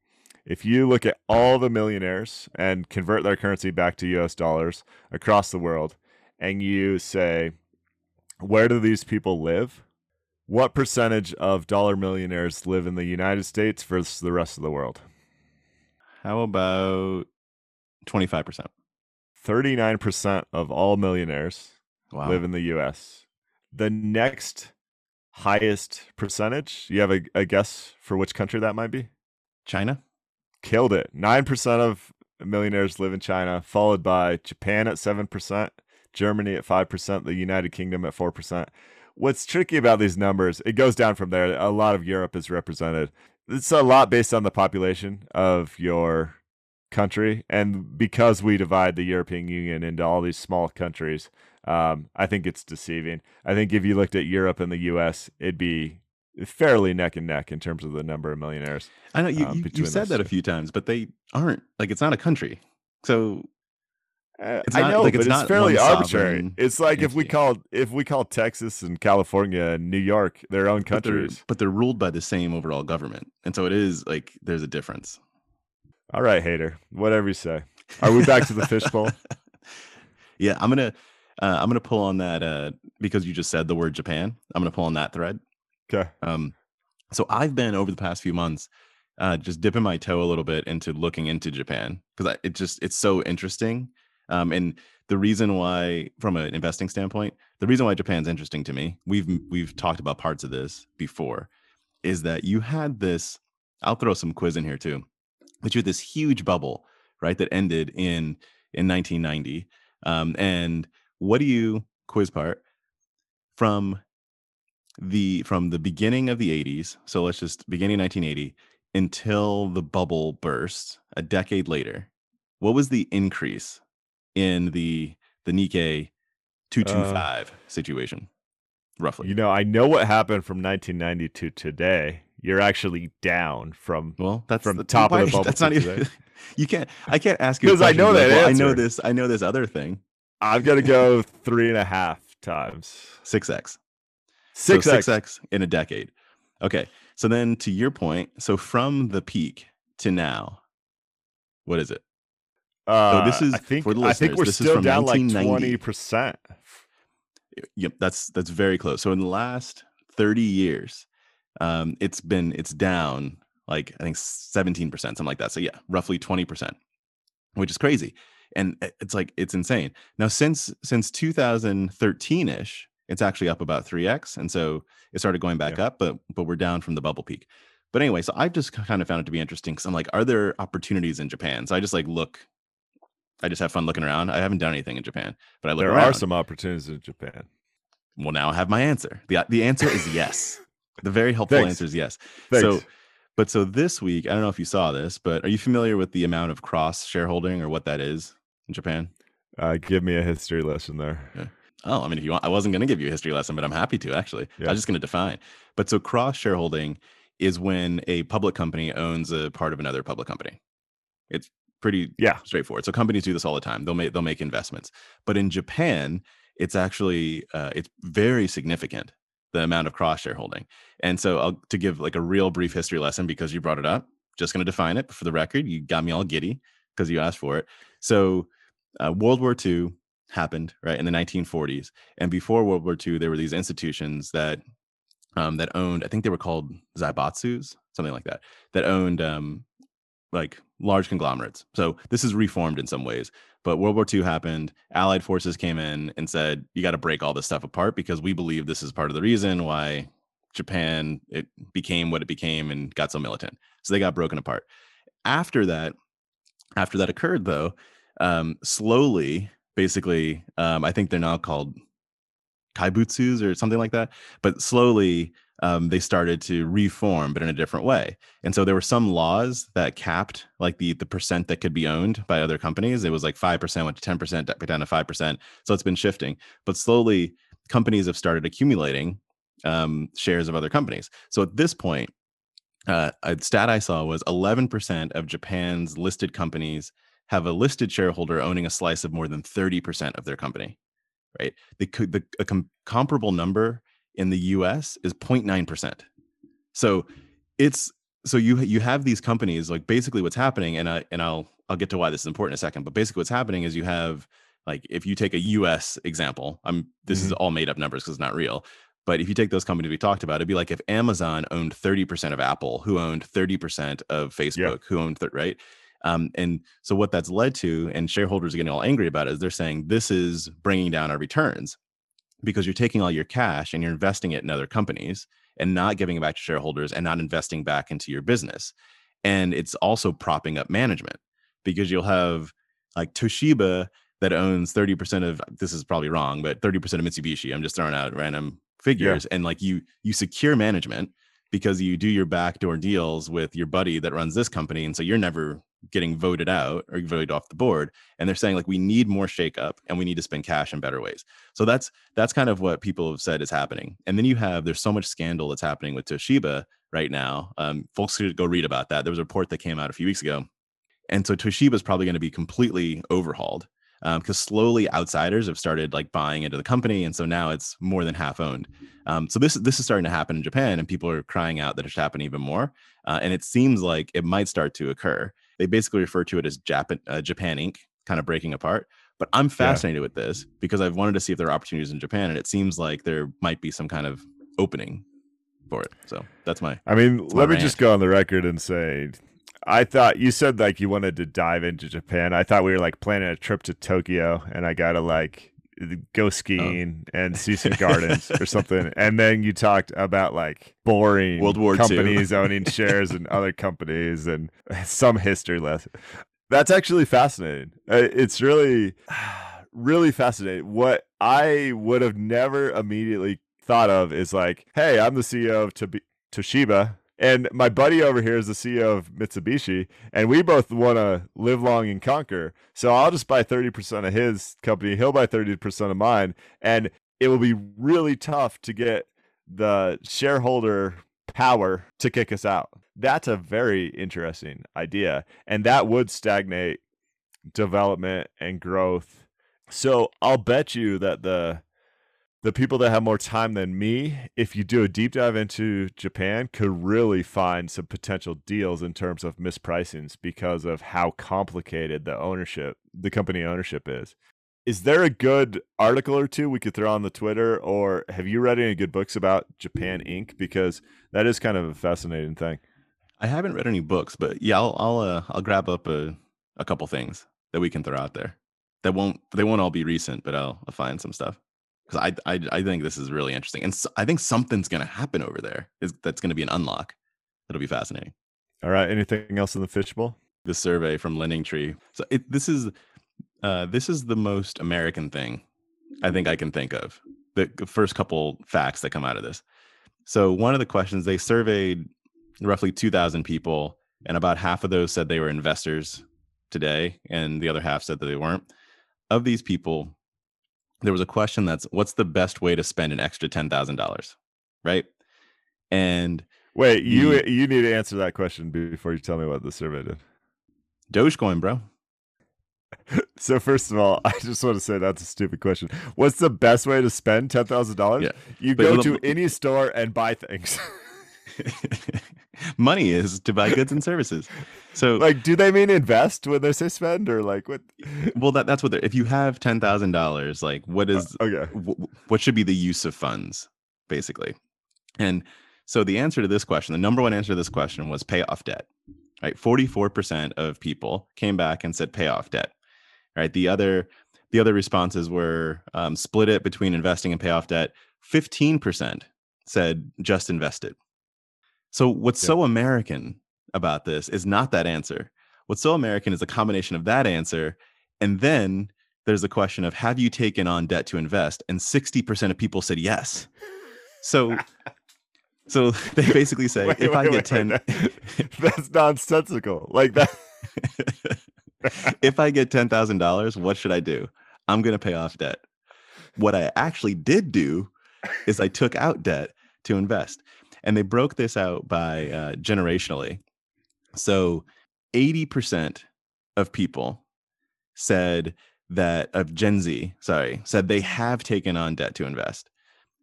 if you look at all the millionaires and convert their currency back to U.S. dollars across the world, and you say, where do these people live? What percentage of dollar millionaires live in the United States versus the rest of the world? How about 25%? 39% of all millionaires Wow. live in the US. The next highest percentage, you have a, a guess for which country that might be? China? Killed it. 9% of millionaires live in China, followed by Japan at 7%, Germany at 5%, the United Kingdom at 4%. What's tricky about these numbers, it goes down from there. A lot of Europe is represented. It's a lot based on the population of your country. And because we divide the European Union into all these small countries, um, I think it's deceiving. I think if you looked at Europe and the US, it'd be fairly neck and neck in terms of the number of millionaires. I know you, um, you, you said that a few times, but they aren't like it's not a country. So Uh, It's I know, like, but it's it's, not fairly arbitrary. It's like if we called if we called Texas and California and New York their own but they're, countries. but they're ruled by the same overall government. And so it is like there's a difference. All right, hater, whatever you say. Are we back to the fishbowl? <laughs> Yeah, I'm gonna uh, I'm gonna pull on that uh, because you just said the word Japan. I'm gonna pull on that thread. Okay. Um, so I've been over the past few months, uh, just dipping my toe a little bit into looking into Japan because it just it's so interesting. Um, and the reason why, from an investing standpoint, the reason why Japan's interesting to me, we've we've talked about parts of this before, is that you had this. I'll throw some quiz in here too, but you had this huge bubble, right, that ended in in 1990. Um, and what do you quiz part from the from the beginning of the 80s so let's just beginning 1980 until the bubble burst a decade later what was the increase in the the nikkei 225 situation roughly You know, I know what happened from 1990 to today. You're actually down from well that's from the top of the <laughs> bubble that's not even <laughs> you can't i can't ask you because <laughs> I know be like, that well, i know this i know this other thing I'm gonna go three and a half times. 6x Six so X. 6x in a decade. Okay. So then to your point, so from the peak to now, what is it? Uh, this is- I think for the I think we're this is still from down like twenty percent. Yep, that's that's very close. So in the last 30 years, um, it's been it's down like I think 17%, something like that. So yeah, roughly 20%, which is crazy. And it's like it's insane. Now since since 2013-ish, it's actually up about 3x. And so it started going back Yeah. up, but but we're down from the bubble peak. But anyway, so I've just kind of found it to be interesting because I'm like, are there opportunities in Japan? So I just like look, I just have fun looking around. I haven't done anything in Japan, but I look There around. are some opportunities in Japan. Well, now I have my answer. the The answer is yes. The very helpful Thanks. answer is yes. Thanks. So, but so this week, I don't know if you saw this, but are you familiar with the amount of cross shareholding or what that is in Japan? uh, give me a history lesson there. Oh, I mean, if you want, I wasn't going to give you a history lesson, but I'm happy to actually. I Yeah. was just going to define. But so cross shareholding is when a public company owns a part of another public company. It's pretty Yeah. straightforward. So companies do this all the time. They'll make they'll make investments. But in Japan, it's actually uh, it's very significant the amount of cross shareholding. And so I'll, to give like a real brief history lesson because you brought it up, just going to define it. For the record, you got me all giddy because you asked for it. So uh, World War II happened right in the 1940s, and before World War II, there were these institutions that um, that owned. I think they were called zaibatsus, something like that, that owned um, like large conglomerates. So this is reformed in some ways. But World War II happened. Allied forces came in and said, "You got to break all this stuff apart because we believe this is part of the reason why Japan it became what it became and got so militant." So they got broken apart. After that, after that occurred, though, um, slowly, basically, um, I think they're now called kaibutsus or something like that. But slowly, um, they started to reform, but in a different way. And so there were some laws that capped like the the percent that could be owned by other companies. It was like five percent went to ten percent, down to five percent. So it's been shifting, but slowly companies have started accumulating um, shares of other companies. So at this point, uh, a stat I saw was 11% of Japan's listed companies have a listed shareholder owning a slice of more than 30% of their company. Right? The, the a com- comparable number in the US is 0.9%. So it's so you you have these companies like basically what's happening and I and I'll I'll get to why this is important in a second, but basically what's happening is you have like if you take a US example, I'm this mm-hmm. is all made up numbers because it's not real. But if you take those companies we talked about, it'd be like if Amazon owned 30% of Apple, who owned 30% of Facebook, yeah. who owned th- right? Um, and so what that's led to, and shareholders are getting all angry about it, is they're saying this is bringing down our returns because you're taking all your cash and you're investing it in other companies and not giving it back to shareholders and not investing back into your business. And it's also propping up management because you'll have like Toshiba that owns 30% of this is probably wrong, but 30% of Mitsubishi. I'm just throwing out random figures. Yeah. And like you you secure management because you do your backdoor deals with your buddy that runs this company. And so you're never getting voted out or voted off the board and they're saying like we need more shakeup and we need to spend cash in better ways. So that's that's kind of what people have said is happening. And then you have there's so much scandal that's happening with toshiba right now. Um, folks should go read about that. There was a report that came out a few weeks ago. And so toshiba is probably going to be completely overhauled because um, slowly outsiders have started like buying into the company and so now it's more than half owned. Um, so this this is starting to happen in japan and people are crying out that it should happen even more uh, and it seems like it might start to occur they basically refer to it as Japan, uh, Japan Inc., kind of breaking apart. But I'm fascinated yeah. with this because I've wanted to see if there are opportunities in Japan, and it seems like there might be some kind of opening for it. So that's my. I mean, let me rant. just go on the record and say, I thought you said like you wanted to dive into Japan. I thought we were like planning a trip to Tokyo, and I gotta like go oh. skiing oh. and see some <laughs> gardens or something. And then you talked about like boring World War companies owning <laughs> shares in other companies and <laughs> some history lesson. That's actually fascinating. Uh, it's really, <sighs> really fascinating. What I would have never immediately thought of is like, hey, I'm the CEO of Toshiba and my buddy over here is the CEO of Mitsubishi, and we both want to live long and conquer. So I'll just buy 30% of his company, he'll buy 30% of mine, and it will be really tough to get the shareholder power to kick us out. That's a very interesting idea, and that would stagnate development and growth. So I'll bet you that the the people that have more time than me, if you do a deep dive into Japan, could really find some potential deals in terms of mispricings because of how complicated the ownership, the company ownership is. Is there a good article or two we could throw on the Twitter, or have you read any good books about Japan Inc? Because that is kind of a fascinating thing. I haven't read any books, but yeah, I'll I'll, uh, I'll grab up a, a couple things that we can throw out there. That won't they won't all be recent, but I'll, I'll find some stuff because I, I I think this is really interesting, and so I think something's going to happen over there. Is that's going to be an unlock? That'll be fascinating. All right. Anything else in the fishbowl? The survey from Lending Tree. So it, this is uh, this is the most American thing I think I can think of. The first couple facts that come out of this. So one of the questions they surveyed roughly 2,000 people, and about half of those said they were investors today, and the other half said that they weren't. Of these people, there was a question that's what's the best way to spend an extra ten thousand dollars, right? And wait, the, you you need to answer that question before you tell me what the survey did. Dogecoin, bro. <laughs> so first of all, I just want to say that's a stupid question. What's the best way to spend ten thousand yeah. dollars? You but go to any store and buy things. <laughs> <laughs> <laughs> money is to buy goods and services. So, like, do they mean invest when they say spend, or like what? Well, that that's what. They're if you have ten thousand dollars, like, what is uh, okay? W- what should be the use of funds, basically? And so, the answer to this question, the number one answer to this question was pay off debt. right? 44% of people came back and said pay off debt. Right. The other the other responses were um, split it between investing and pay off debt. 15% said just invest it. So what's yeah. so American about this is not that answer. What's so American is a combination of that answer and then there's the question of have you taken on debt to invest and 60% of people said yes. So so <laughs> they basically <laughs> say wait, if wait, I get wait, 10 <laughs> that's nonsensical. Like that if I get $10,000, what should I do? I'm going to pay off debt. What I actually did do is I took out debt to invest. And they broke this out by uh, generationally. So 80% of people said that, of Gen Z, sorry, said they have taken on debt to invest.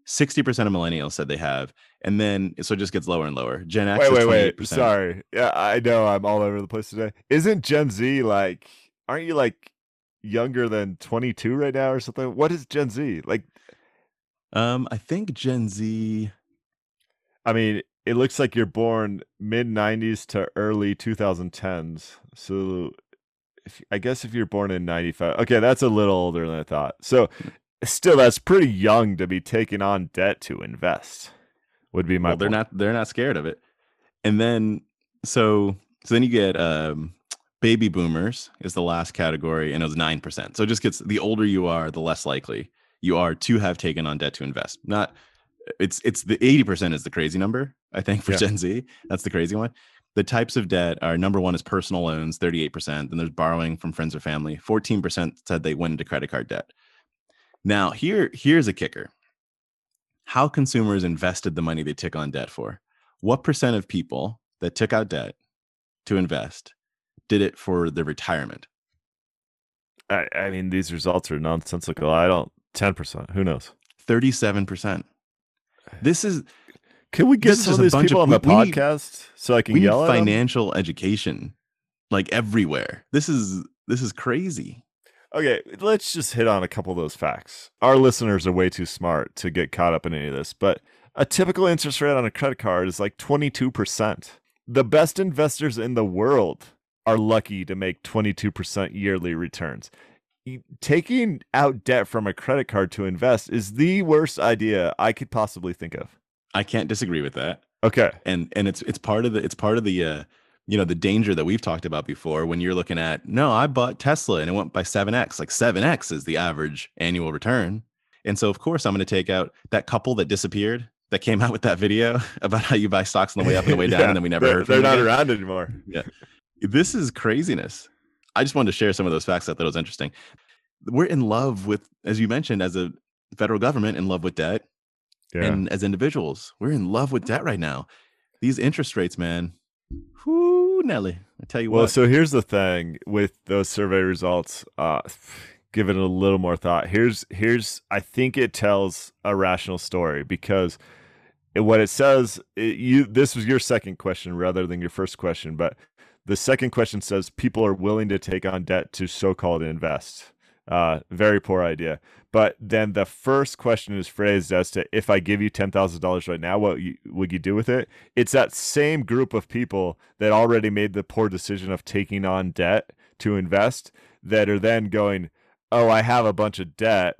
60% of millennials said they have. And then so it just gets lower and lower. Gen X. Wait, wait, wait. Sorry. Yeah, I know I'm all over the place today. Isn't Gen Z like, aren't you like younger than 22 right now or something? What is Gen Z? Like, um, I think Gen Z. I mean, it looks like you're born mid 90s to early 2010s. So if, I guess if you're born in 95, okay, that's a little older than I thought. So still, that's pretty young to be taking on debt to invest. Would be my. Well, they're not. They're not scared of it. And then so so then you get um, baby boomers is the last category, and it was nine percent. So it just gets the older you are, the less likely you are to have taken on debt to invest. Not it's it's the 80% is the crazy number, I think, for yeah. Gen Z. That's the crazy one. The types of debt are number one is personal loans, 38%. Then there's borrowing from friends or family. 14% said they went into credit card debt. Now, here, here's a kicker. How consumers invested the money they took on debt for. What percent of people that took out debt to invest did it for their retirement? I, I mean, these results are nonsensical. I don't, 10%. Who knows? 37%. This is can we get some of these people of, on the we, podcast so I can yell at financial them? education like everywhere. This is this is crazy. Okay, let's just hit on a couple of those facts. Our listeners are way too smart to get caught up in any of this, but a typical interest rate on a credit card is like 22%. The best investors in the world are lucky to make 22% yearly returns taking out debt from a credit card to invest is the worst idea I could possibly think of. I can't disagree with that. Okay. And and it's it's part of the it's part of the uh you know the danger that we've talked about before when you're looking at no I bought Tesla and it went by 7x like 7x is the average annual return. And so of course I'm going to take out that couple that disappeared that came <laughs> out with that video about how you buy stocks on the way up and the way <laughs> down yeah, and then we never they're, heard they're not again. around anymore. Yeah. This is craziness. I just wanted to share some of those facts I thought was interesting. We're in love with, as you mentioned, as a federal government, in love with debt. Yeah. And as individuals, we're in love with debt right now. These interest rates, man. Whoo, Nelly. I tell you well, what. Well, so here's the thing with those survey results. Uh, give it a little more thought. Here's here's I think it tells a rational story because what it says it, you this was your second question rather than your first question, but the second question says people are willing to take on debt to so-called invest. Uh, very poor idea. But then the first question is phrased as to if I give you ten thousand dollars right now, what would you do with it? It's that same group of people that already made the poor decision of taking on debt to invest that are then going, "Oh, I have a bunch of debt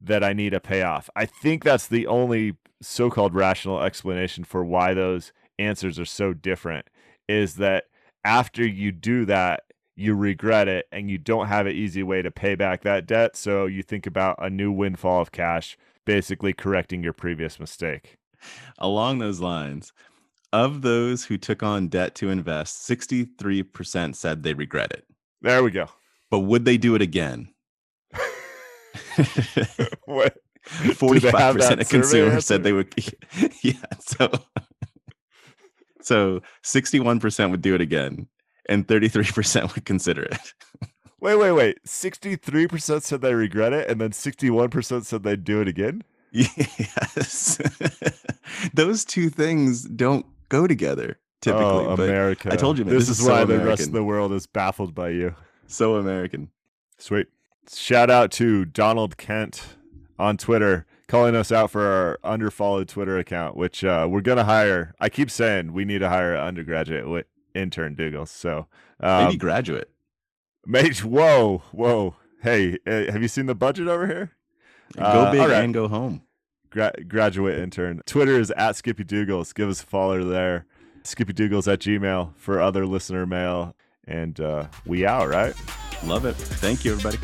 that I need to pay off." I think that's the only so-called rational explanation for why those answers are so different. Is that after you do that, you regret it and you don't have an easy way to pay back that debt. So you think about a new windfall of cash, basically correcting your previous mistake. Along those lines, of those who took on debt to invest, 63% said they regret it. There we go. But would they do it again? <laughs> <laughs> what? 45% of consumers said they would. <laughs> yeah. So so 61% would do it again, and 33% would consider it. <laughs> wait, wait, wait. 63% said they regret it, and then 61% said they'd do it again? Yes. <laughs> Those two things don't go together typically. Oh, America. I told you, man, this, this is, is why so the rest of the world is baffled by you. So American. Sweet. Shout out to Donald Kent on Twitter calling us out for our underfollowed Twitter account, which uh, we're gonna hire. I keep saying we need to hire an undergraduate intern Dougals. So um, Maybe graduate. Mage, whoa, whoa. Hey, uh, have you seen the budget over here? Go Uh, big right. and go home. Gra- graduate intern. Twitter is at Skippy Dougals. Give us a follow there. Skippy Dougals at Gmail for other listener mail. And uh, we out, right? Love it. Thank you, everybody.